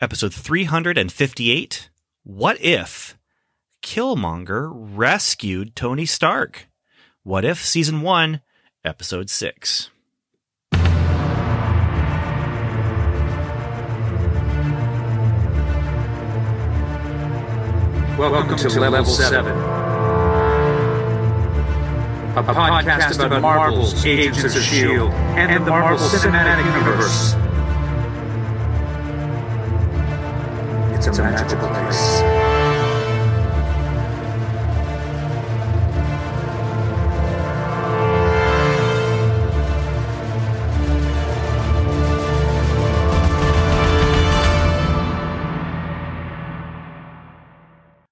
episode 358 What If Killmonger Rescued Tony Stark? What If Season 1, Episode 6. Welcome, to, Level 7. A podcast about Marvel's Agents of S.H.I.E.L.D. and the Marvel Cinematic Universe. It's a magical place.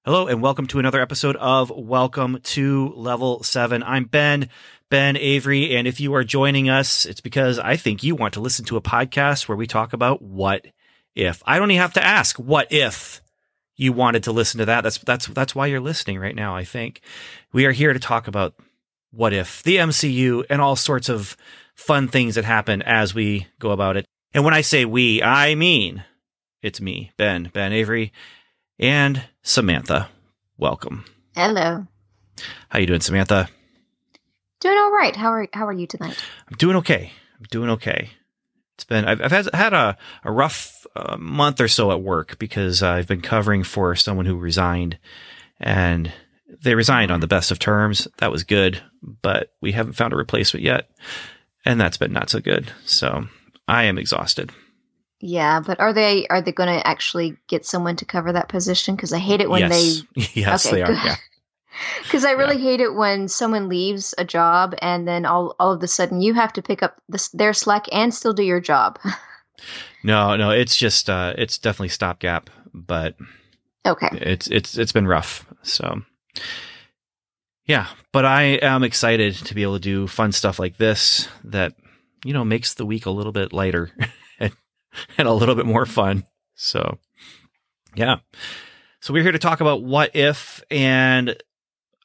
Hello and welcome to another episode of Welcome to Level 7. I'm Ben, Ben Avery, and if you are joining us, it's because I think you want to listen to a podcast where we talk about what if. I don't even have to ask what if you wanted to listen to that. That's that's that's why you're listening right now, I think. We are here to talk about what if, the MCU and all sorts of fun things that happen as we go about it. And when I say we, I mean it's me, Ben, Ben Avery, and Samantha. Welcome. Hello. How you doing, Samantha? Doing all right. How are how are you tonight? I'm doing okay. I'm doing okay. It's been I've, I've had had a a rough uh, month or so at work because I've been covering for someone who resigned, and they resigned on the best of terms. That was good, but we haven't found a replacement yet, and that's been not so good. So I am exhausted. Yeah, but are they are they going to actually get someone to cover that position? Because I hate it when yes. they yes okay, they are. Yeah. Because I really yeah. hate it when someone leaves a job and then all, all of a sudden you have to pick up this, their slack and still do your job. no, no, it's just uh, it's definitely stopgap, but okay, it's it's it's been rough. So yeah, but I am excited to be able to do fun stuff like this that you know makes the week a little bit lighter and, and a little bit more fun. So yeah. So we're here to talk about what if and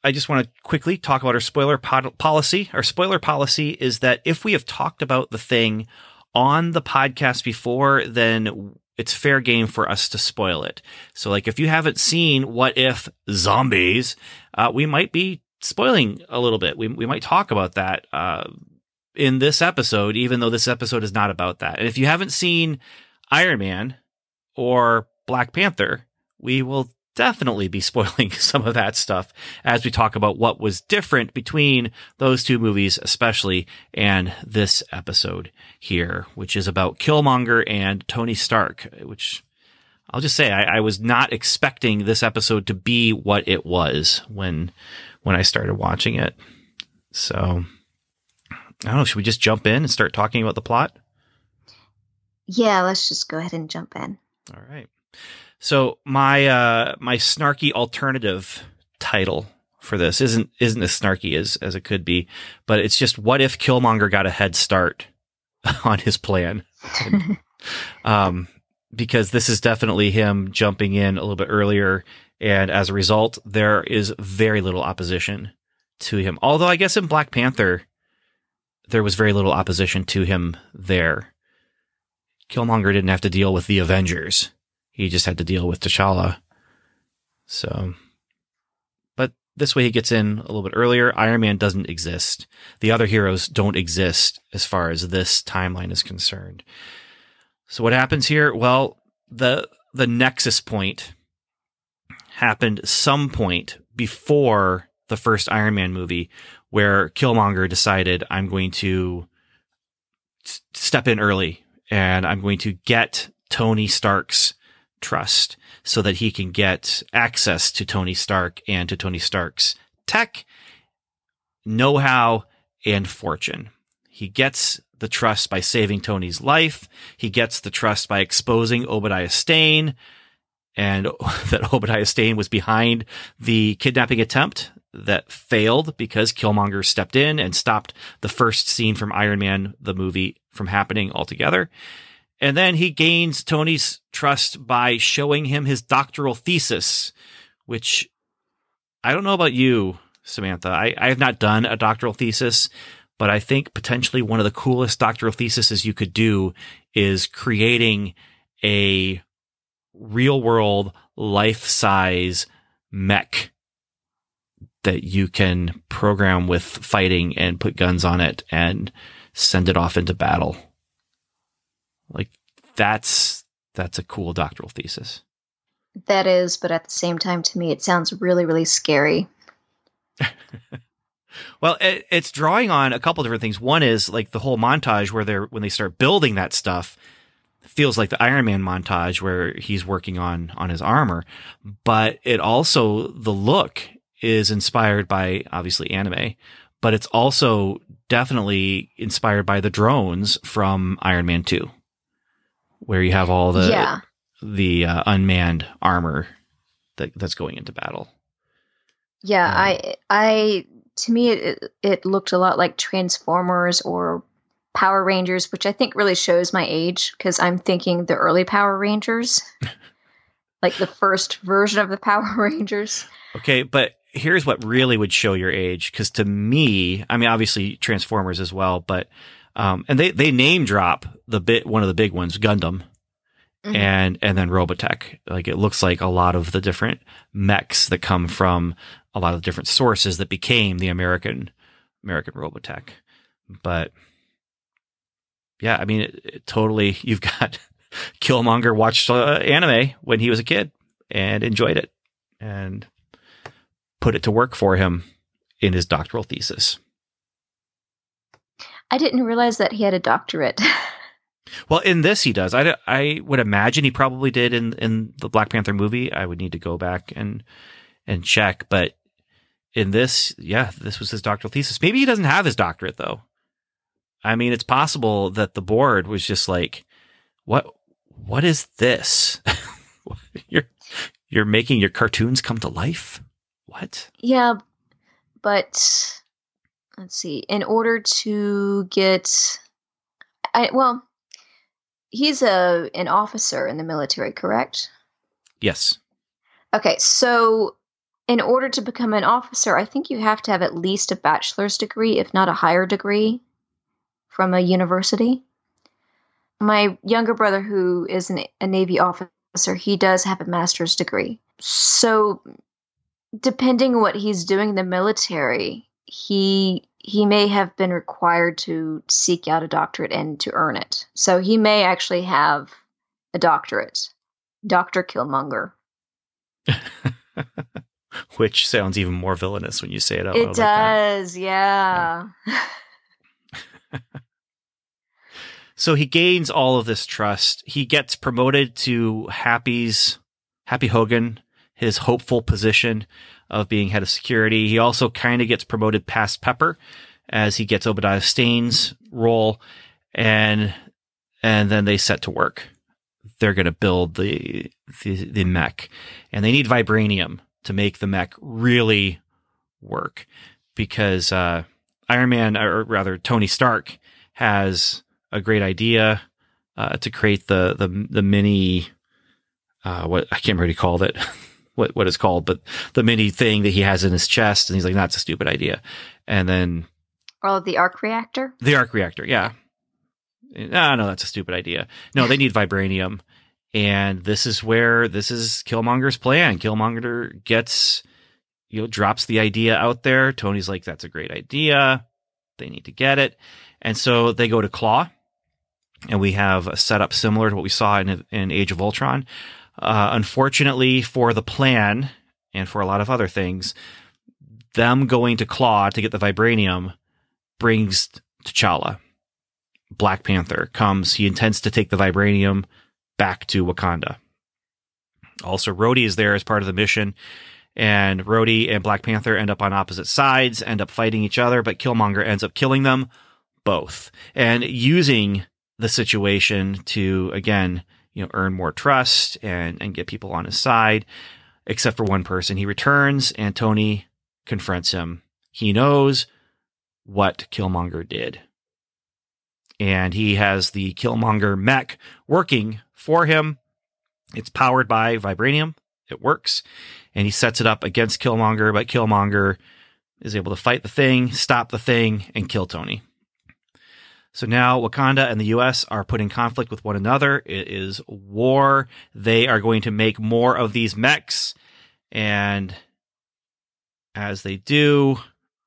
I just want to quickly talk about our spoiler policy. Our spoiler policy is that if we have talked about the thing on the podcast before, then it's fair game for us to spoil it. So, like, if you haven't seen What If Zombies, uh, we might be spoiling a little bit. We, we might talk about that uh, in this episode, even though this episode is not about that. And if you haven't seen Iron Man or Black Panther, we will definitely be spoiling some of that stuff as we talk about what was different between those two movies, especially, and this episode here, which is about Killmonger and Tony Stark, which I'll just say I, I was not expecting this episode to be what it was when when I started watching it. So I don't know, should we just jump in and start talking about the plot? Yeah, let's just go ahead and jump in. All right. So my uh, my snarky alternative title for this isn't isn't as snarky as as it could be, but it's just what if Killmonger got a head start on his plan, um, because this is definitely him jumping in a little bit earlier, and as a result, there is very little opposition to him. Although I guess in Black Panther, there was very little opposition to him there. Killmonger didn't have to deal with the Avengers he just had to deal with T'Challa. So, but this way he gets in a little bit earlier. Iron Man doesn't exist. The other heroes don't exist as far as this timeline is concerned. So what happens here? Well, the the nexus point happened some point before the first Iron Man movie where Killmonger decided I'm going to step in early and I'm going to get Tony Stark's trust so that he can get access to Tony Stark and to Tony Stark's tech, know how, and fortune. He gets the trust by saving Tony's life. He gets the trust by exposing Obadiah Stane and that Obadiah Stane was behind the kidnapping attempt that failed because Killmonger stepped in and stopped the first scene from Iron Man, the movie, from happening altogether. And then he gains Tony's trust by showing him his doctoral thesis, which I don't know about you, Samantha. I, I have not done a doctoral thesis, but I think potentially one of the coolest doctoral theses you could do is creating a real world life size mech that you can program with fighting and put guns on it and send it off into battle. Like that's that's a cool doctoral thesis. That is, but at the same time, to me, it sounds really, really scary. well, it, it's drawing on a couple different things. One is like the whole montage where they're when they start building that stuff feels like the Iron Man montage where he's working on on his armor, but it also the look is inspired by obviously anime, but it's also definitely inspired by the drones from Iron Man 2 where you have all the yeah. the uh, unmanned armor that that's going into battle. Yeah, Um, I I to me it it looked a lot like Transformers or Power Rangers, which I think really shows my age because I'm thinking the early Power Rangers, like the first version of the Power Rangers. Okay, but here's what really would show your age because to me, I mean obviously Transformers as well, but um and they they name drop the bit one of the big ones, Gundam. Mhm. and and then Robotech. Like it looks like a lot of the different mechs that come from a lot of different sources that became the American American Robotech. But yeah, I mean, it, it totally. You've got Killmonger watched uh, anime when he was a kid and enjoyed it, and put it to work for him in his doctoral thesis. I didn't realize that he had a doctorate. Well, in this he does. I, I would imagine he probably did in in the Black Panther movie. I would need to go back and and check, but in this, yeah, this was his doctoral thesis. Maybe he doesn't have his doctorate though. I mean, it's possible that the board was just like, "What what is this? you're you're making your cartoons come to life? What?" yeah, but let's see. In order to get, I well, he's a an officer in the military, correct? Yes. Okay, so in order to become an officer, I think you have to have at least a bachelor's degree, if not a higher degree, from a university. My younger brother, who is an, a Navy officer, he does have a master's degree. So, depending on what he's doing in the military, he he may have been required to seek out a doctorate and to earn it. So he may actually have a doctorate, Doctor Killmonger. Which sounds even more villainous when you say it out loud It like that. does, yeah. So he gains all of this trust. He gets promoted to Happy's Happy Hogan, his hopeful position of being head of security. He also kind of gets promoted past Pepper as he gets Obadiah Stane's role and and then they set to work. They're going to build the, the the mech and they need vibranium to make the mech really work because uh Iron Man or rather Tony Stark has a great idea uh, to create the the the mini uh, what I can't remember he called it, what what it's called, but the mini thing that he has in his chest, and he's like, "That's a stupid idea." And then Oh, the arc reactor? the arc reactor, yeah, no, no, that's a stupid idea. No, they need vibranium, and this is where this is Killmonger's plan. Killmonger gets you know drops the idea out there. Tony's like, "That's a great idea." They need to get it, and so they go to Klaue and we have a setup similar to what we saw in, in Age of Ultron. Uh, unfortunately, for the plan and for a lot of other things, them going to Klaue to get the vibranium brings T'Challa. Black Panther comes. He intends to take the vibranium back to Wakanda. Also, Rhodey is there as part of the mission, and Rhodey and Black Panther end up on opposite sides, end up fighting each other, but Killmonger ends up killing them both and using the situation to again, you know, earn more trust and and get people on his side. Except for one person, he returns and Tony confronts him. He knows what Killmonger did, and he has the Killmonger mech working for him. It's powered by vibranium. It works, and he sets it up against Killmonger, but Killmonger is able to fight the thing, stop the thing, and kill Tony. So now Wakanda and the US are put in conflict with one another. It is war. They are going to make more of these mechs. And as they do,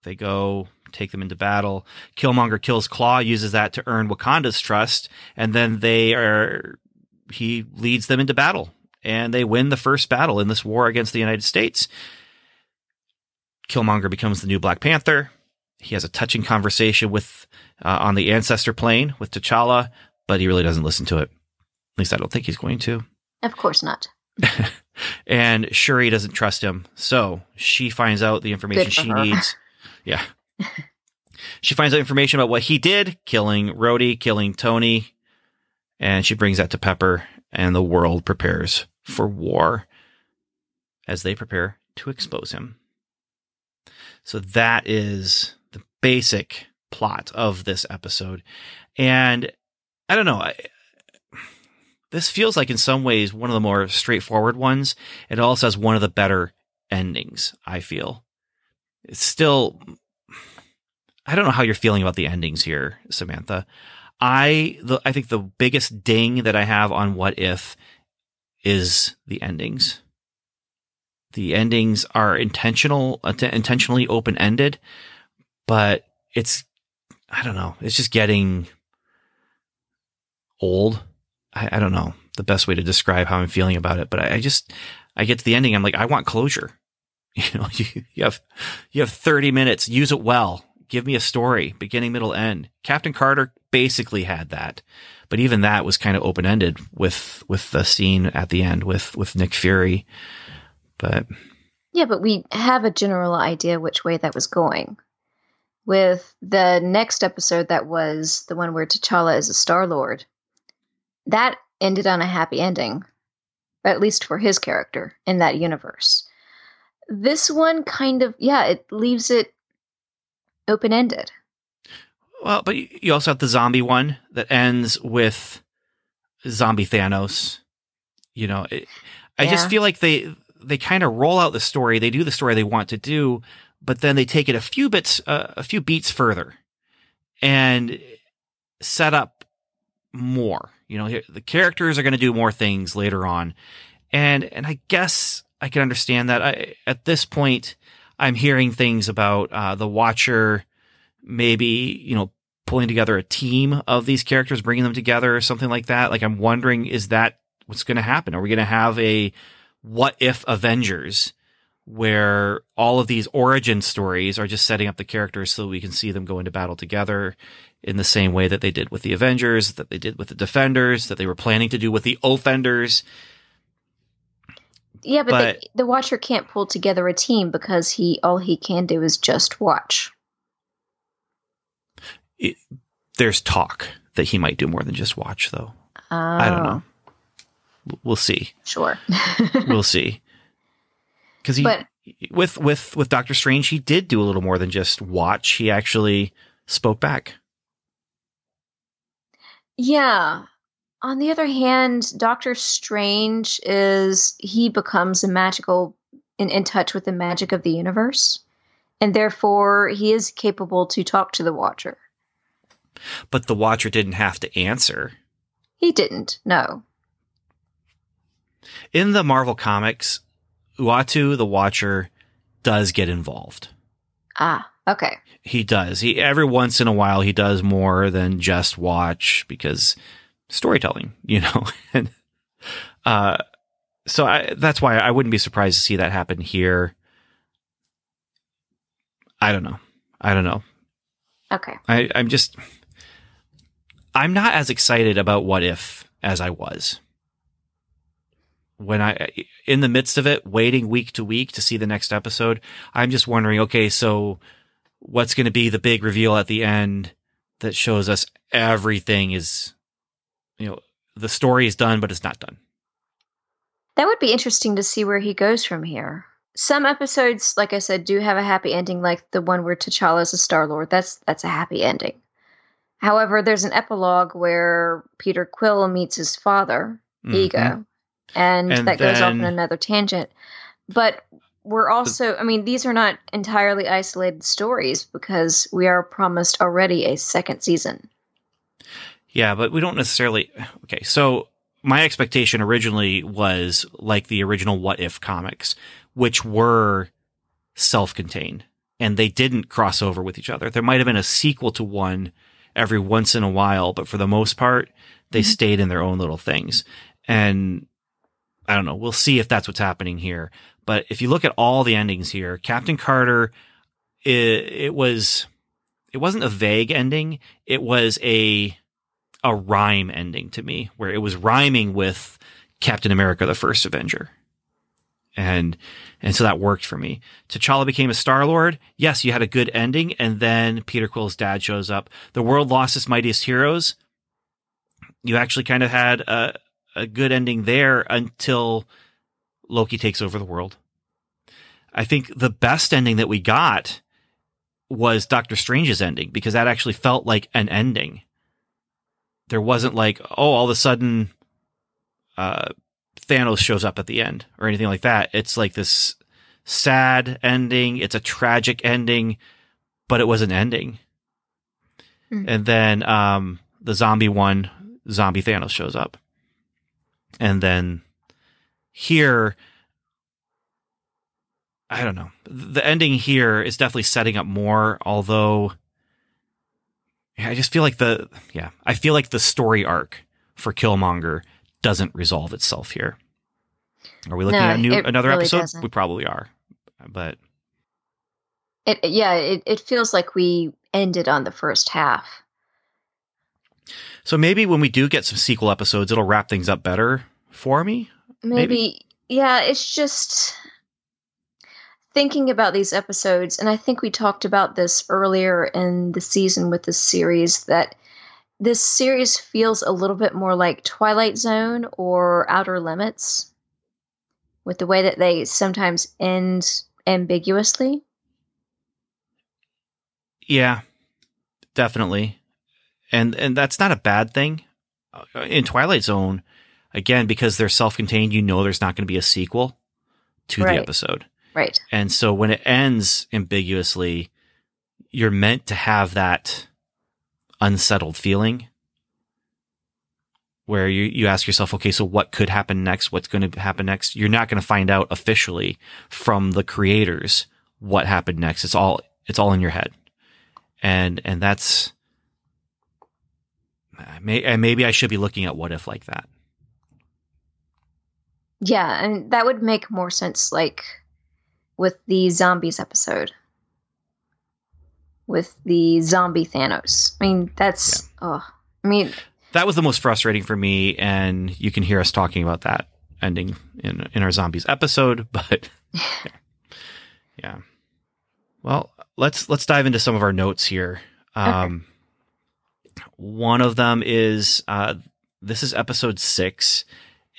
they go take them into battle. Killmonger kills Klaue, uses that to earn Wakanda's trust, and then they are he leads them into battle and they win the first battle in this war against the United States. Killmonger becomes the new Black Panther. He has a touching conversation with uh, on the ancestor plane with T'Challa, but he really doesn't listen to it. At least I don't think he's going to. Of course not. and Shuri doesn't trust him, so she finds out the information she her. needs. Yeah. she finds out information about what he did, killing Rhodey, killing Tony, and she brings that to Pepper, and the world prepares for war as they prepare to expose him. So that is basic plot of this episode. And I don't know, I, this feels like in some ways one of the more straightforward ones. It also has one of the better endings, I feel. It's still I don't know how you're feeling about the endings here, Samantha. I the, I think the biggest ding that I have on what if is the endings. The endings are intentional, uh, intentionally open ended, but it's I don't know. It's just getting old. I, I don't know the best way to describe how I'm feeling about it, but I, I just I get to the ending. I'm like, I want closure. You know, you, you have you have 30 minutes. Use it well. Give me a story, beginning, middle, end. Captain Carter basically had that, but even that was kind of open ended with with the scene at the end with with Nick Fury. But Yeah, but we have a general idea which way that was going. With the next episode, that was the one where T'Challa is a Star Lord, that ended on a happy ending, at least for his character in that universe. This one kind of, yeah, it leaves it open ended. well, but you also have the zombie one that ends with zombie Thanos. You know, it, I just feel like they they kind of roll out the story. They do the story they want to do, but then they take it a few bits, uh, a few beats further, and set up more. You know, the characters are going to do more things later on, and and I guess I can understand that. I, at this point, I'm hearing things about uh, the Watcher, maybe you know pulling together a team of these characters, bringing them together, or something like that. Like I'm wondering, is that what's going to happen? Are we going to have a what if Avengers? Where all of these origin stories are just setting up the characters so we can see them go into battle together in the same way that they did with the Avengers, that they did with the Defenders, that they were planning to do with the Offenders. Yeah, but, But- the, the Watcher can't pull together a team because he all he can do is just watch. There's talk that he might do more than just watch, though. I don't know. Oh. We'll see. Sure. We'll see. Because he, But- with with with Doctor Strange, he did do a little more than just watch. He actually spoke back. Yeah. On the other hand, Doctor Strange is he becomes a magical in, in touch with the magic of the universe. And therefore he is capable to talk to the Watcher. But the Watcher didn't have to answer. He didn't, no. In the Marvel comics, Uatu the Watcher does get involved. Ah, okay. He does. He every once in a while he does more than just watch because storytelling, you know. and uh so I, that's why I wouldn't be surprised to see that happen here. I don't know. I don't know. Okay. I, I'm just I'm not as excited about what if as I was. When I in the midst of it, waiting week to week to see the next episode, I'm just wondering, okay, so what's going to be the big reveal at the end that shows us everything is you know, the story is done but it's not done. That would be interesting to see where he goes from here. Some episodes, like I said, do have a happy ending, like the one where T'Challa is a Star Lord. That's that's a happy ending. However, there's an epilogue where Peter Quill meets his father, Ego, Mhm. And, And that goes off on another tangent. But we're also, I mean, these are not entirely isolated stories because we are promised already a second season. Yeah, but we don't necessarily. Okay, so my expectation originally was like the original What If comics, which were self contained and they didn't cross over with each other. There might have been a sequel to one every once in a while, but for the most part, they Mhm. stayed in their own little things. And I don't know. We'll see if that's what's happening here. But if you look at all the endings here, Captain Carter, it, it was, it wasn't a vague ending. It was a, a rhyme ending to me where it was rhyming with Captain America, the first Avenger. And, and so that worked for me. T'Challa became a Star Lord. Yes, you had a good ending. And then Peter Quill's dad shows up. The world lost its mightiest heroes. You actually kind of had a, a good ending there until Loki takes over the world. I think the best ending that we got was Doctor Strange's ending because that actually felt like an ending. There wasn't like, oh, all of a sudden, uh, Thanos shows up at the end or anything like that. It's like this sad ending. It's a tragic ending, but it was an ending. Hmm. And then, um, the zombie one, zombie Thanos shows up. And then here, I don't know. The ending here is definitely setting up more, although yeah, I just feel like the, yeah, I feel like the story arc for Killmonger doesn't resolve itself here. Are we looking No, at new, another really episode? doesn't. We probably are, but It yeah, it, it feels like we ended on the first half. so maybe when we do get some sequel episodes, it'll wrap things up better for me. Maybe, Maybe. yeah, it's just thinking about these episodes, and I think we talked about this earlier in the season with this series that this series feels a little bit more like Twilight Zone or Outer Limits with the way that they sometimes end ambiguously. Yeah, definitely. And and that's not a bad thing. Uh, In Twilight Zone, again, because they're self-contained, you know there's not going to be a sequel to Right. the episode. Right. And so when it ends ambiguously, you're meant to have that unsettled feeling where you, you ask yourself, okay, so what could happen next? What's going to happen next? You're not going to find out officially from the creators what happened next. It's all, it's all in your head. And, and that's, may, and maybe I should be looking at what if like that. Yeah, and that would make more sense like with the zombies episode. With the zombie Thanos. I mean, that's oh. I mean, that was the most frustrating for me and you can hear us talking about that ending in in our zombies episode but yeah. yeah well let's let's dive into some of our notes here um one of them is uh this is episode 6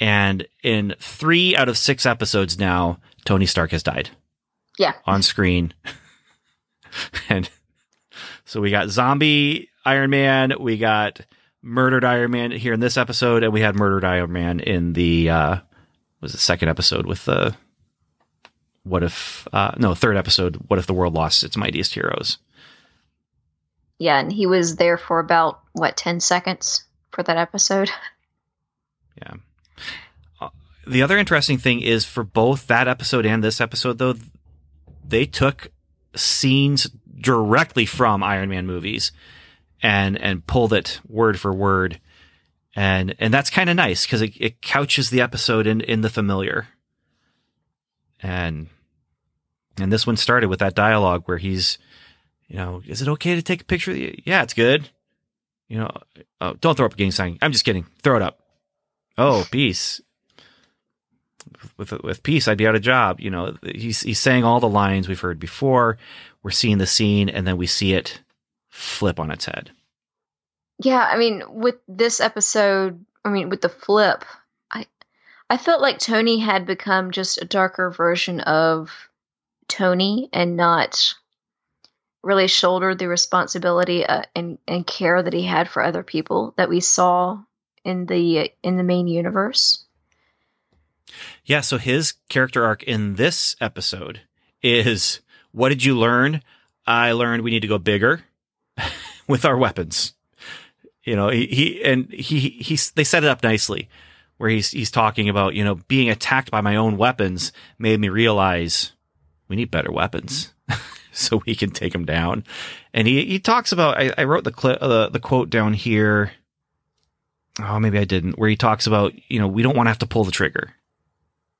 and in 3 out of 6 episodes now Tony Stark has died Yeah. on screen and so we got zombie Iron Man we got murdered Iron Man here in this episode, and we had murdered Iron Man in the uh, was the second episode with the what if uh, no third episode. What if the world lost its mightiest heroes? yeah, and he was there for about what, 10 seconds for that episode. Yeah. Uh, the other interesting thing is for both that episode and this episode, though, they took scenes directly from Iron Man movies and and pulled it word for word, and and that's kind of nice because it, it couches the episode in in the familiar. And and this one started with that dialogue where he's, you know, is it okay to take a picture? Yeah, it's good. You know, oh, don't throw up a gang sign. I'm just kidding. Throw it up. Oh, peace. With with peace, I'd be out of job. You know, he's he's saying all the lines we've heard before. We're seeing the scene, and then we see it flip on its head. Yeah, I mean, with this episode, I mean, with the flip, I I felt like Tony had become just a darker version of Tony and not really shouldered the responsibility uh, and and care that he had for other people that we saw in the in the main universe. Yeah, so his character arc in this episode is what did you learn? I learned we need to go bigger with our weapons. You know, he, he and he he's they set it up nicely where he's he's talking about, you know, being attacked by my own weapons made me realize we need better weapons so we can take them down. And he he talks about I, I wrote the clip uh, the quote down here. Oh, maybe I didn't. Where he talks about, you know, we don't want to have to pull the trigger.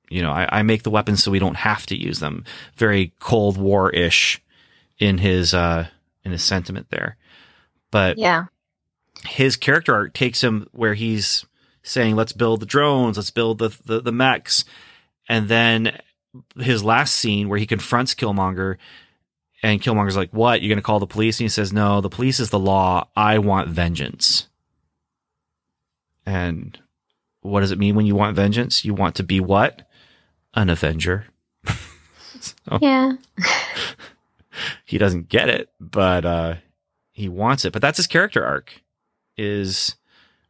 You know, I, I make the weapons so we don't have to use them. Very Cold War ish in his uh in his sentiment there. But Yeah. his character arc takes him where he's saying, "Let's build the drones, let's build the the, the mechs," and then his last scene where he confronts Killmonger, and Killmonger's like, "What? You're going to call the police?" And he says, "No, the police is the law. I want vengeance." And what does it mean when you want vengeance? You want to be what? An Avenger. So- Yeah. he doesn't get it, but uh, he wants it. But that's his character arc is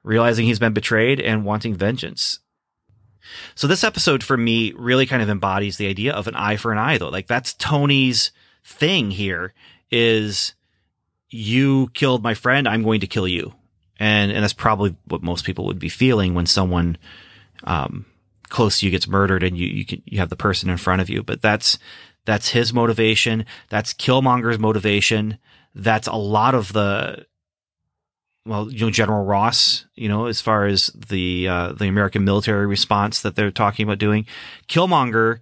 realizing he's been betrayed and wanting vengeance. So this episode for me really kind of embodies the idea of an eye for an eye though. Like that's Tony's thing here is you killed my friend, I'm going to kill you. And and that's probably what most people would be feeling when someone um close to you gets murdered and you you can you have the person in front of you. But that's that's his motivation. That's Killmonger's motivation. That's a lot of the, well, you know, General Ross, you know, as far as the, uh, the American military response that they're talking about doing. Killmonger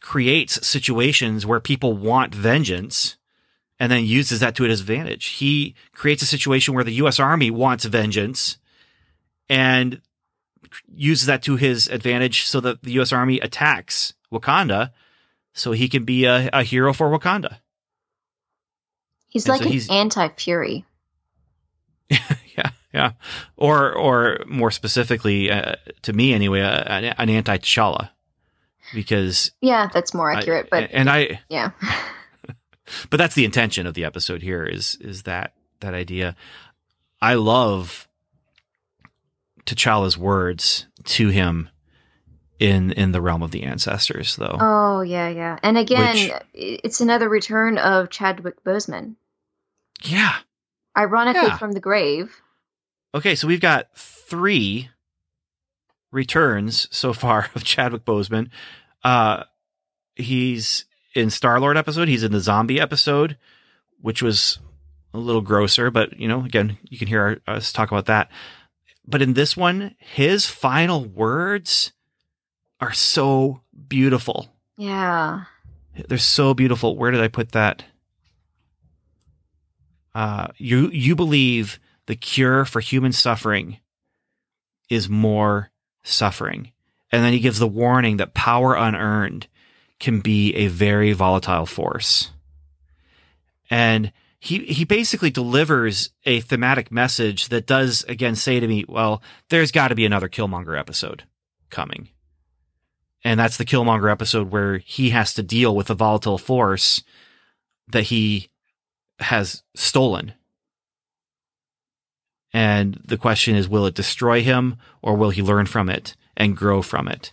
creates situations where people want vengeance and then uses that to his advantage. He creates a situation where the U.S. Army wants vengeance and uses that to his advantage so that the U.S. Army attacks Wakanda so he can be a, a hero for Wakanda. He's And like so an he's- anti-Fury. yeah, yeah. Or, or more specifically, uh, to me anyway, uh, an, an anti T'Challa, because Yeah, that's more I- accurate, but and I, yeah. but that's the intention of the episode here is is that that idea. I love T'Challa's words to him in in the realm of the ancestors, though. Oh, yeah, yeah. And again, Which- it's another return of Chadwick Boseman. yeah. Ironically Yeah. from the grave. Okay, so we've got three returns so far of Chadwick Boseman. Uh, he's in Star Lord episode. He's in the zombie episode, which was a little grosser, but you know, again, you can hear our, us talk about that. But in this one, his final words are so beautiful. Yeah. They're so beautiful. Where did I put that? Uh, you you believe the cure for human suffering is more suffering, and then he gives the warning that power unearned can be a very volatile force. And he he basically delivers a thematic message that does again say to me, well, there's got to be another Killmonger episode coming. And that's the Killmonger episode where he has to deal with a volatile force that he has stolen. And the question is, will it destroy him or will he learn from it and grow from it?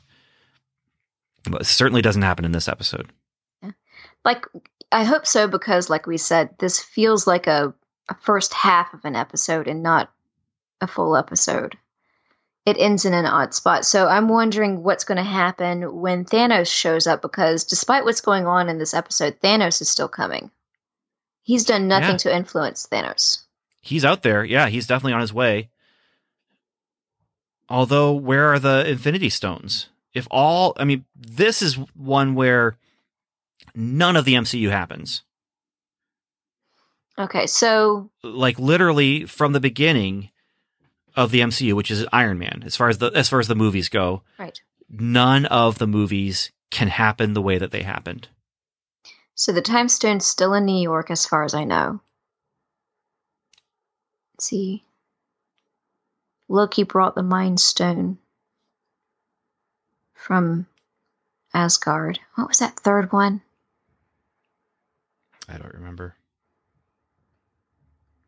But certainly doesn't happen in this episode. Like, I hope so because, like we said, this feels like a, a first half of an episode and not a full episode. It ends in an odd spot. So I'm wondering what's going to happen when Thanos shows up because despite what's going on in this episode, Thanos is still coming. He's done nothing Yeah. to influence Thanos. He's out there. Yeah, he's definitely on his way. Although, where are the Infinity Stones? If all, I mean, this is one where none of the MCU happens. Okay, so like literally from the beginning of the MCU, which is Iron Man, as far as the as far as the movies go, right. none of the movies can happen the way that they happened. So the time stone's still in New York as far as I know. Let's see. Loki brought the Mind Stone from Asgard. What was that third one? I don't remember.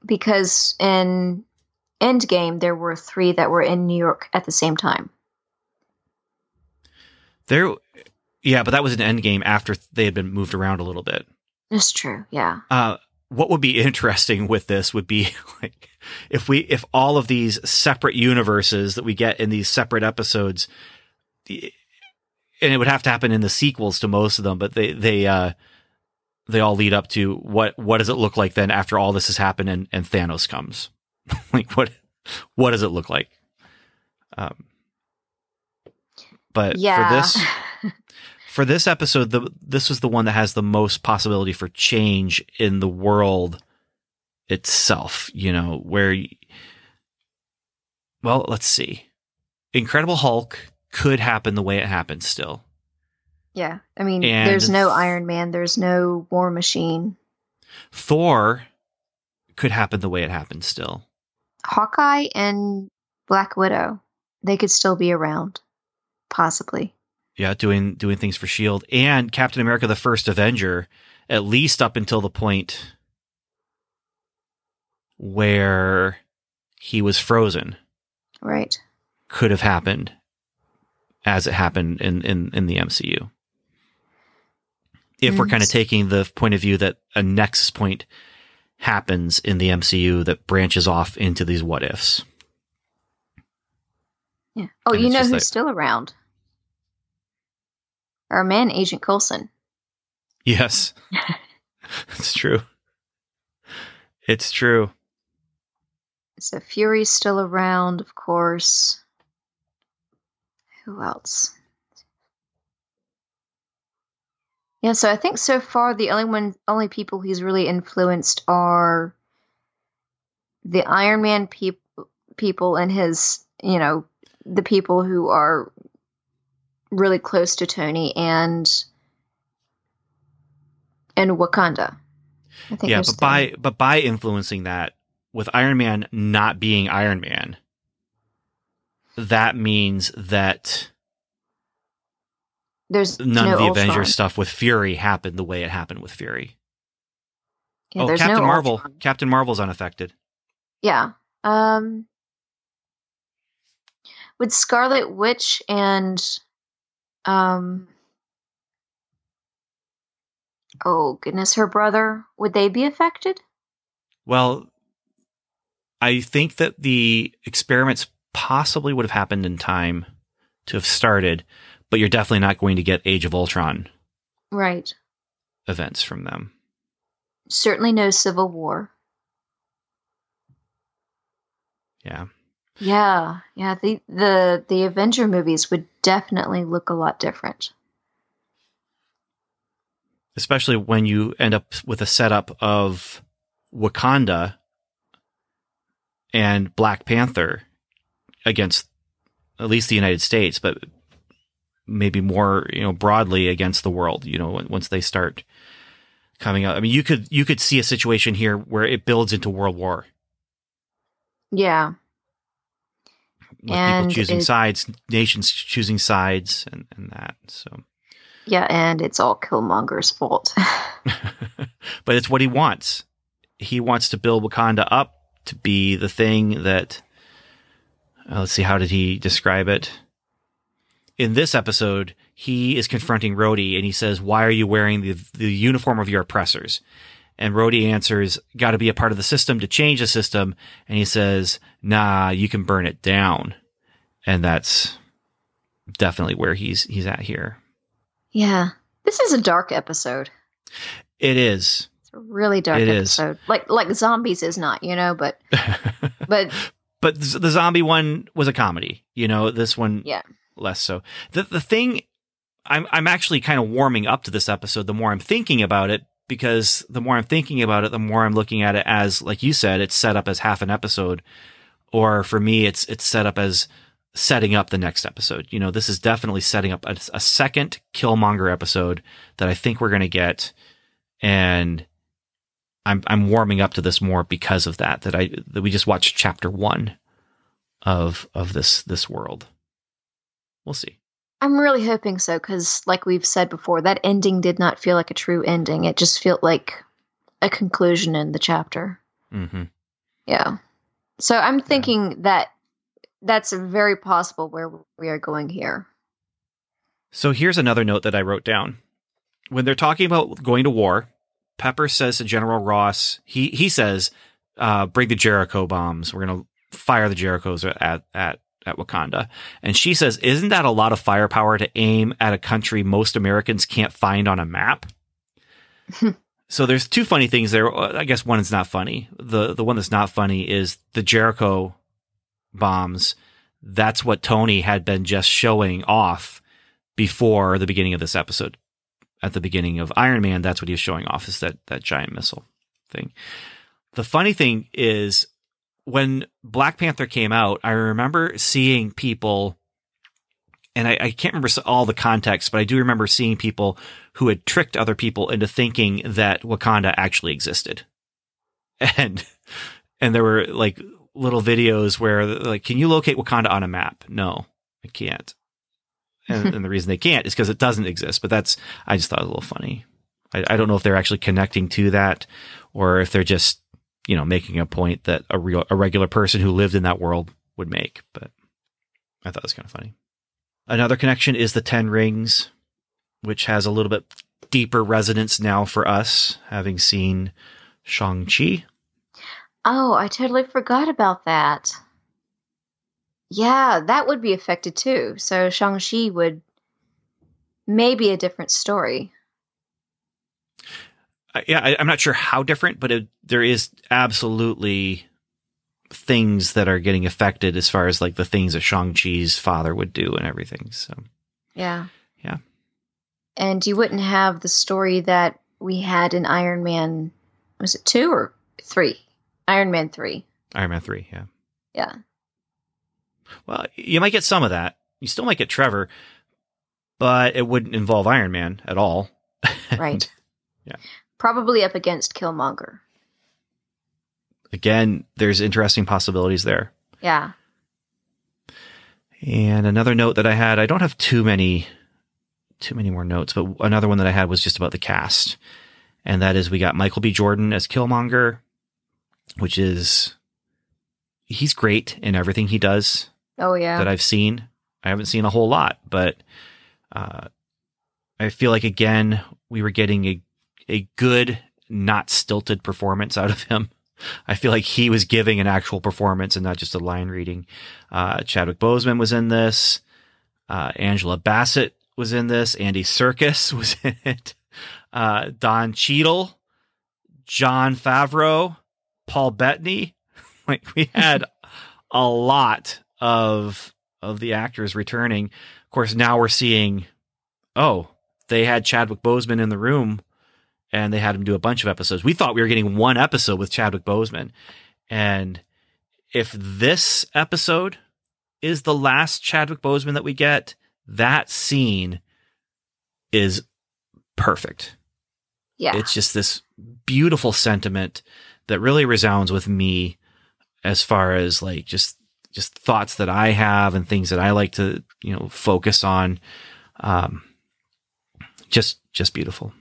Because in Endgame, there were three that were in New York at the same time. There, yeah, but that was an Endgame after they had been moved around a little bit. That's true, yeah. Uh, what would be interesting with this would be like if we if all of these separate universes that we get in these separate episodes and it would have to happen in the sequels to most of them but they they uh they all lead up to what what does it look like then after all this has happened and, and Thanos comes like what what does it look like um but yeah. for this for this episode, the this was the one that has the most possibility for change in the world itself. You know, where, well, let's see, Incredible Hulk could happen the way it happened still. yeah. I mean, And- there's no Iron Man. There's no War Machine. Thor could happen the way it happened still. Hawkeye and Black Widow. They could still be around, possibly. Yeah, doing doing things for Shield and Captain America: The First Avenger, at least up until the point where he was frozen. Right. could have happened as it happened in in, in the MCU. If we're kind of taking the point of view that a nexus point happens in the MCU that branches off into these what ifs. Yeah. Oh, And you know who's like- still around? Our man, Agent Coulson. Yes. it's true. It's true. So Fury's still around, of course. Who else? Yeah, so I think so far the only one, only people he's really influenced are the Iron Man peop- people and his, you know, the people who are really close to Tony and and Wakanda. I think Yeah, but by but by influencing that with Iron Man not being Iron Man, that means that there's none no of the Ultron. Avengers stuff with Fury happened the way it happened with Fury. Yeah, oh, Captain no Marvel. Ultron. Captain Marvel's unaffected. Yeah. Um would Scarlet Witch and um Oh goodness, her brother, would they be affected? Well, I think that the experiments possibly would have happened in time to have started, but you're definitely not going to get Age of Ultron Right. events from them. Certainly no Civil War. Yeah. Yeah, yeah. The the the Avenger movies would definitely look a lot different. Especially when you end up with a setup of Wakanda and Black Panther against at least the United States, but maybe more, you know, broadly against the world, you know, once they start coming out. I mean, you could you could see a situation here where it builds into World War Yeah. with And people choosing it- sides, nations choosing sides and, and that. So Yeah, and it's all Killmonger's fault. but it's what he wants. He wants to build Wakanda up to be the thing that. Uh, let's see, how did he describe it? In this episode, he is confronting Rhodey and he says, "Why are you wearing the the uniform of your oppressors?" And Rhodey answers, "Got to be a part of the system to change the system." And he says, "Nah, you can burn it down." And that's definitely where he's he's at here. yeah. This is a dark episode. It is. It's a really dark It is. episode. Like like zombies is not, you know, but but but the zombie one was a comedy. You know, this one Yeah. less so. The the thing I'm I'm actually kind of warming up to this episode the more I'm thinking about it because the more I'm thinking about it the more I'm looking at it as like you said it's set up as half an episode or for me it's it's set up as setting up the next episode. You know, this is definitely setting up a, a second Killmonger episode that I think we're going to get and I'm I'm warming up to this more because of that. That I that we just watched chapter one of of this this world. We'll see. I'm really hoping so because, like we've said before, that ending did not feel like a true ending. It just felt like a conclusion in the chapter. Mm-hmm. Yeah. So I'm thinking that that's very possible where we are going here. So here's another note that I wrote down. When they're talking about going to war, Pepper says to General Ross, he he says, uh, "Bring the Jericho bombs. We're gonna fire the Jerichos at at at Wakanda." And she says, "Isn't that a lot of firepower to aim at a country most Americans can't find on a map?" so there's two funny things there. I guess one is not funny. the The one that's not funny is the Jericho bombs. That's what Tony had been just showing off before the beginning of this episode at the beginning of Iron Man, that's what he was showing off is that that giant missile thing. The funny thing is when Black Panther came out, I remember seeing people and I, I, can't remember all the context, but I do remember seeing people who had tricked other people into thinking that Wakanda actually existed. And and there were like little videos where like, can you locate Wakanda on a map? No, I can't and, and the reason they can't is because it doesn't exist. But that's I just thought it was a little funny. I, I don't know if they're actually connecting to that, or if they're just you know making a point that a real a regular person who lived in that world would make. But I thought it was kind of funny. Another connection is the Ten Rings, which has a little bit deeper resonance now for us, having seen Shang Chi. Oh, I totally forgot about that. Yeah, that would be affected too. So Shang-Chi would maybe a different story. Uh, yeah, I, am not sure how different, but it, there is absolutely things that are getting affected as far as like the things that Shang-Chi's father would do and everything. So, yeah. Yeah. And you wouldn't have the story that we had in Iron Man, was it two or three? Iron Man 3. Iron Man 3, yeah. Yeah. Well, you might get some of that. You still might get Trevor, but it wouldn't involve Iron Man at all. Right. yeah. Probably up against Killmonger. Again, there's interesting possibilities there. Yeah. And another note that I had, I don't have too many too many more notes, but another one that I had was just about the cast. And that is we got Michael B. Jordan as Killmonger, which is he's great in everything he does. Oh yeah. That I've seen. I haven't seen a whole lot, but uh, I feel like again we were getting a a good, not stilted performance out of him. I feel like he was giving an actual performance and not just a line reading. Uh, Chadwick Boseman was in this. Uh, Angela Bassett was in this. Andy Serkis was in it. Uh, Don Cheadle, Jon Favreau, Paul Bettany. Like we had a lot of of the actors returning. Of course, now we're seeing, oh, they had Chadwick Boseman in the room, and they had him do a bunch of episodes. We thought we were getting one episode with Chadwick Boseman, and if this episode is the last Chadwick Boseman that we get, that scene is perfect. Yeah. It's just this beautiful sentiment that really resounds with me as far as like just just thoughts that I have and things that I like to, you know, focus on. Um, just, just beautiful.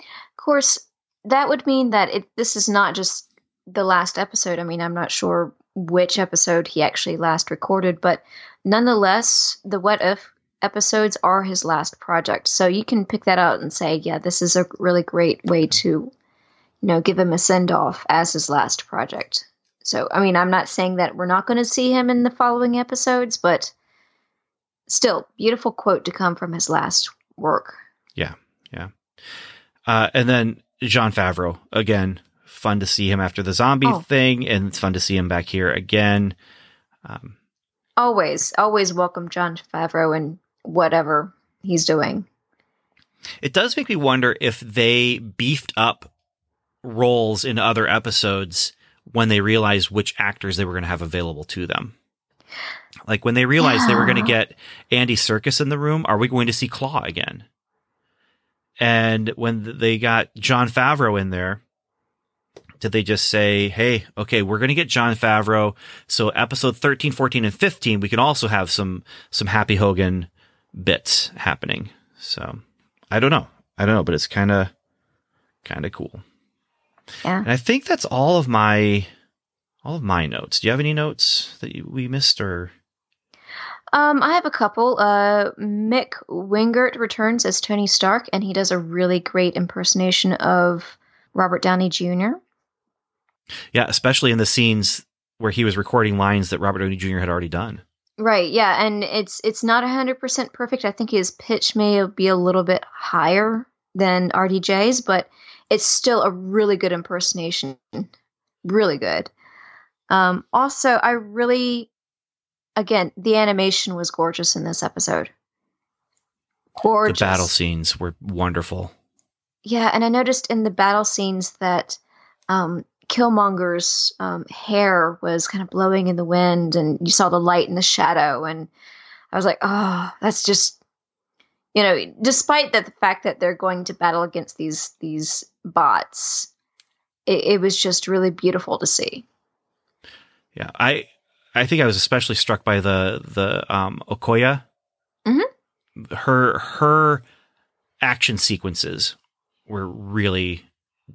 Of course, that would mean that it, this is not just the last episode. I mean, I'm not sure which episode he actually last recorded, but nonetheless, the What If episodes are his last project. So you can pick that out and say, yeah, this is a really great way to, you know, give him a send off as his last project. So, I mean, I'm not saying that we're not going to see him in the following episodes, but still, beautiful quote to come from his last work. Yeah, yeah. Uh, and then Jon Favreau again, fun to see him after the zombie oh. thing, and it's fun to see him back here again. Um, always, always welcome Jon Favreau and whatever he's doing. It does make me wonder if they beefed up roles in other episodes when they realized which actors they were going to have available to them. Like when they realized yeah. they were going to get Andy Serkis in the room, are we going to see Klaue again? And when they got Jon Favreau in there, did they just say, hey, okay, we're going to get Jon Favreau. So episode 13, 14, and 15, we can also have some, some Happy Hogan bits happening. So I don't know. I don't know, but it's kind of, kind of cool. Yeah. And I think that's all of my all of my notes. Do you have any notes that you, we missed or? Um, I have a couple. Uh, Mick Wingert returns as Tony Stark, and he does a really great impersonation of Robert Downey Jr. Yeah, especially in the scenes where he was recording lines that Robert Downey Jr. had already done. Right, yeah, and it's it's not hundred percent perfect. I think his pitch may be a little bit higher than RDJ's, but it's still a really good impersonation. Really good. Um, also, I really, again, the animation was gorgeous in this episode. Gorgeous. The battle scenes were wonderful. Yeah, and I noticed in the battle scenes that um, Killmonger's um, hair was kind of blowing in the wind, and you saw the light and the shadow, and I was like, oh, that's just, you know, despite that the fact that they're going to battle against these these bots, it, it was just really beautiful to see. Yeah, I I think I was especially struck by the the um, Okoye. Mhm. Her her action sequences were really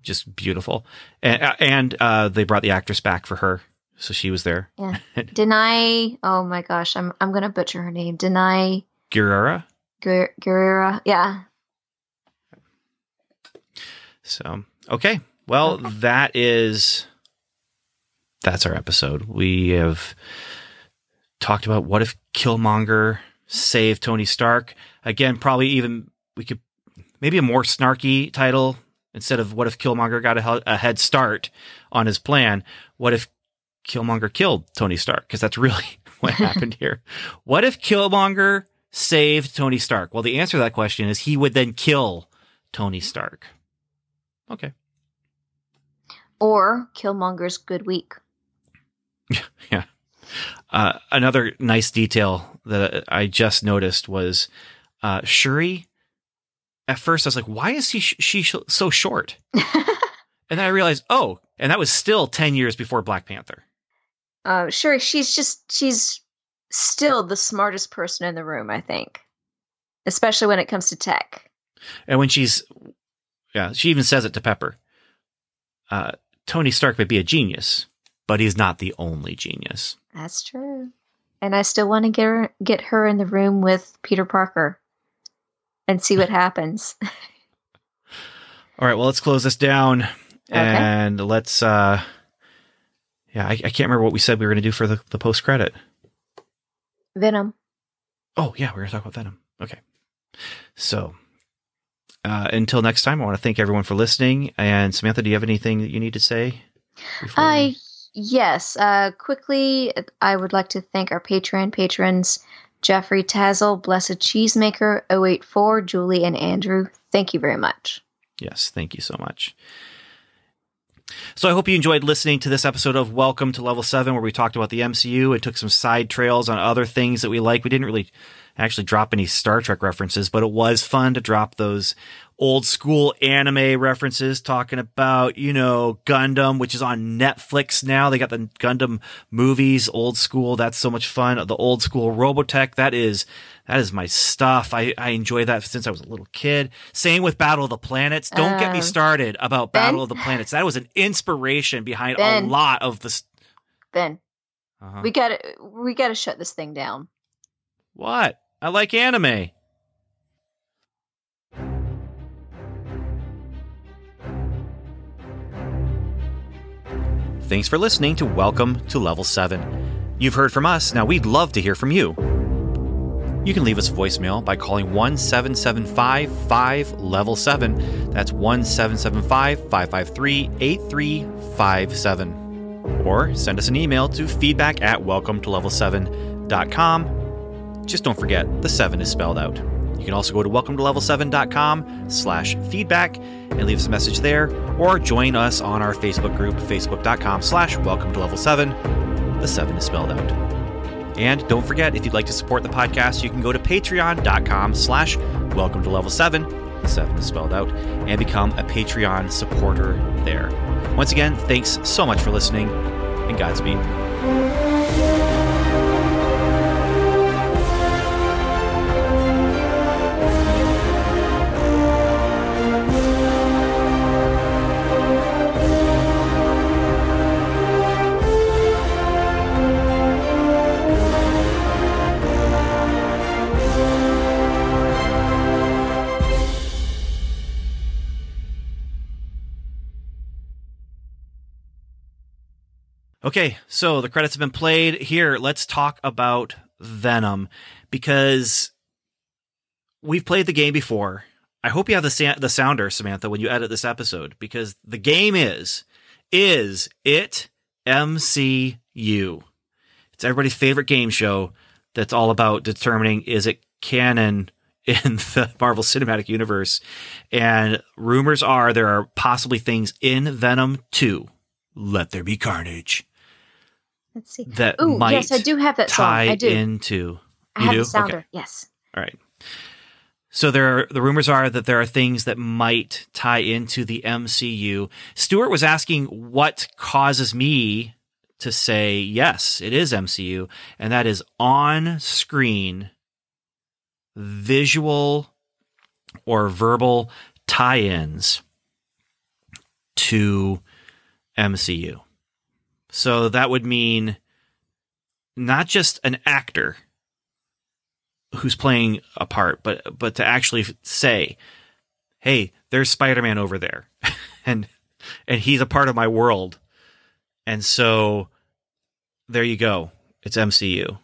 just beautiful, and and uh, they brought the actress back for her, so she was there. Yeah. Denai, oh my gosh, I'm I'm gonna butcher her name. Denai Guerrera. Guer- Guerrera. Yeah. So okay, well that is that's our episode. We have talked about what if Killmonger saved Tony Stark again. Probably even we could maybe a more snarky title instead of what if Killmonger got a, a head start on his plan. What if Killmonger killed Tony Stark? Because that's really what happened here. What if Killmonger saved Tony Stark? Well, the answer to that question is he would then kill Tony Stark. Okay. Or Killmonger's Good Week. Yeah. Uh, another nice detail that I just noticed was uh, Shuri. At first, I was like, "Why is he sh- she sh- so short?" And then I realized, oh, and that was still ten years before Black Panther. uh, sure, she's just she's still the smartest person in the room. I think, especially when it comes to tech. And when she's, yeah, she even says it to Pepper. Uh, Tony Stark may be a genius, but he's not the only genius. That's true. And I still want to get her get her in the room with Peter Parker and see what happens. All right, well, let's close this down Okay. and let's. uh Yeah, I, I can't remember what we said we were going to do for the, the post credit. Venom. Oh, yeah, we're to talk about Venom. Okay. So, uh, until next time, I want to thank everyone for listening. And Samantha, do you have anything that you need to say? before we- I yes. Uh, quickly, I would like to thank our Patreon patrons: Jeffrey Tazzle, Blessed Cheesemaker, 084, Julie, and Andrew. Thank you very much. Yes, thank you so much. So I hope you enjoyed listening to this episode of Welcome to Level 7 where we talked about the MCU and took some side trails on other things that we like. We didn't really actually drop any Star Trek references, but it was fun to drop those old school anime references talking about, you know, Gundam, which is on Netflix now. They got the Gundam movies, old school. That's so much fun. The old school Robotech. That is, that is my stuff. I, I enjoy that since I was a little kid. Same with Battle of the Planets. Don't get me Um, started about Battle of the Planets. That was an inspiration behind a lot of the. s- Ben, Uh-huh. we got to we got to shut this thing down. What? I like anime. Thanks for listening to Welcome to Level 7. You've heard from us, now we'd love to hear from you. You can leave us a voicemail by calling 1 775 5 Level 7. That's 1 775 553 8357. Or send us an email to feedback at welcome to level 7.com just don't forget, the 7 is spelled out. You can also go to welcome to level7.com slash feedback and leave us a message there, or join us on our Facebook group, facebook.com slash welcome to level 7. The 7 is spelled out. And don't forget, if you'd like to support the podcast, you can go to patreon.com slash welcome to level 7. The 7 is spelled out, and become a Patreon supporter there. Once again, thanks so much for listening, and Godspeed. Okay, so the credits have been played. Here, let's talk about Venom because we've played the game before. I hope you have the sa- the sounder, Samantha, when you edit this episode because the game is is it MCU. It's everybody's favorite game show that's all about determining is it canon in the Marvel Cinematic Universe. And rumors are there are possibly things in Venom 2. Let there be carnage Let's see. that Ooh, might yes, I do have that song. tie I do. into. I You have do? the sounder. Okay. Yes. All right. So there, are, the rumors are that there are things that might tie into the MCU. Stuart was asking what causes me to say yes, it is MCU, and that is on screen visual or verbal tie-ins to MCU. So that would mean not just an actor who's playing a part, but but to actually say, "Hey, there's Spider-Man over there," and and he's a part of my world, and so there you go. It's MCU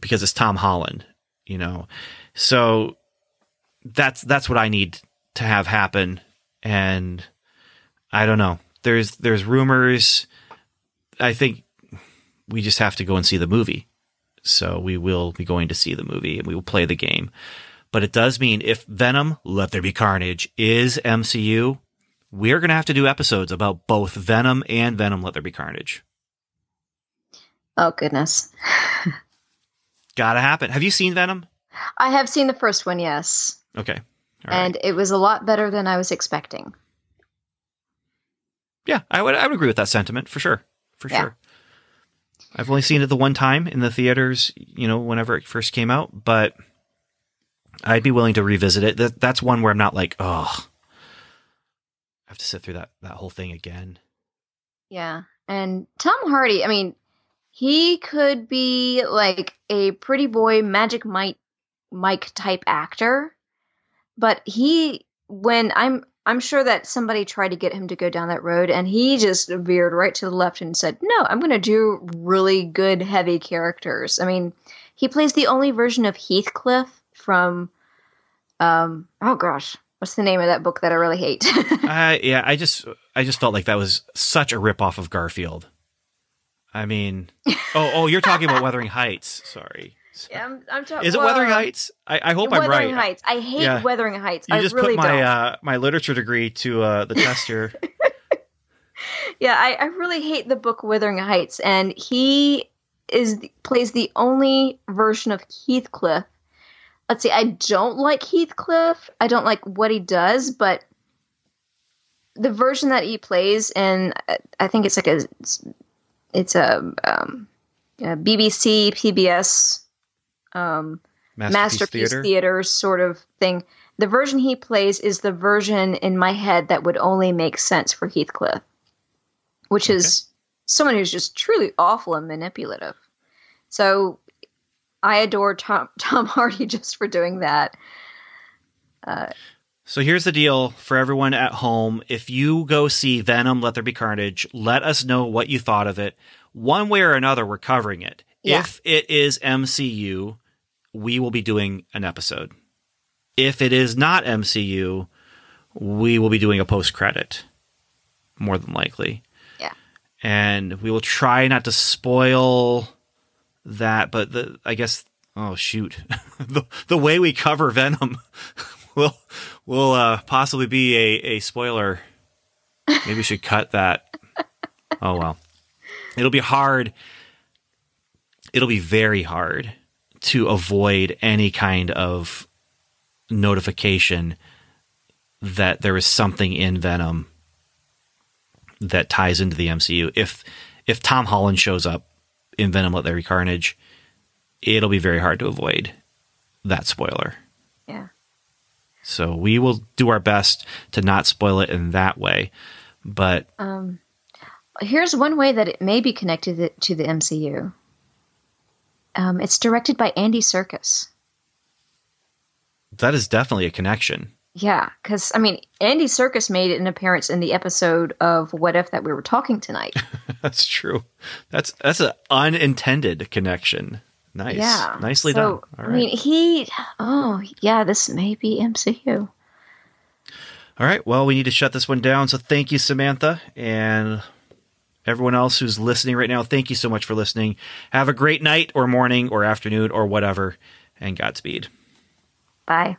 because it's Tom Holland, you know. So that's that's what I need to have happen, and I don't know. There's there's rumors. I think we just have to go and see the movie. So we will be going to see the movie and we will play the game. But it does mean if Venom, Let There Be Carnage is MCU, we're going to have to do episodes about both Venom and Venom, Let There Be Carnage. Oh goodness. Gotta happen. Have you seen Venom? I have seen the first one, yes, Okay. Right. and it was a lot better than I was expecting. yeah, I would I would agree with that sentiment for sure. For Yeah. sure. I've only seen it the one time in the theaters, you know, whenever it first came out, but I'd be willing to revisit it. That, that's one where I'm not like, oh, I have to sit through that that whole thing again. Yeah. And Tom Hardy, I mean, he could be like a pretty boy magic Mike Mike type actor, but he when I'm I'm sure that somebody tried to get him to go down that road and he just veered right to the left and said, "No, I'm going to do really good heavy characters." I mean, he plays the only version of Heathcliff from um oh gosh, what's the name of that book that I really hate? I yeah, I just I just felt like that was such a ripoff of Garfield. I mean, oh oh, you're talking about Wuthering Heights. Sorry, Yeah, I'm, I'm talking. is it Wuthering Heights? I, I hope I'm Wuthering right. Heights. I hate Yeah. Wuthering Heights. You I just really put my uh, my literature degree to uh, the test here. yeah, I, I really hate the book Wuthering Heights, and he is plays the only version of Heathcliff. Let's see, I don't like Heathcliff. I don't like what he does, but the version that he plays, and I think it's like a it's a, um, a BBC PBS um, Masterpiece, masterpiece Theater. theater. sort of thing. The version he plays is the version in my head that would only make sense for Heathcliff, which is someone who's just truly awful and manipulative. So I adore Tom Tom Hardy just for doing that. Uh, So here's the deal for everyone at home. If you go see Venom, Let There Be Carnage, let us know what you thought of it. One way or another, we're covering it. Yeah. If it is MCU, we will be doing an episode. If it is not MCU, we will be doing a post credit, more than likely. Yeah. And we will try not to spoil that, but the I guess oh shoot, the the way we cover Venom will will uh, possibly be a a spoiler. Maybe we should cut that. Oh well, it'll be hard. It'll be very hard to avoid any kind of notification that there is something in Venom that ties into the MCU. If if Tom Holland shows up in Venom Let There Be Carnage, it'll be very hard to avoid that spoiler. yeah. So we will do our best to not spoil it in that way. But Um, here's one way that it may be connected to the MCU. Um, it's directed by Andy Serkis. that is definitely a connection. Yeah, because I mean, Andy Serkis made an appearance in the episode of What If that we were talking tonight. that's true. That's that's an unintended connection. Nice. Yeah, Nicely so, done. All right. I mean, he. Oh, yeah, this may be MCU. All right. Well, we need to shut this one down. So thank you, Samantha, and everyone else who's listening right now. Thank you so much for listening. Have a great night or morning or afternoon or whatever, and Godspeed. Bye.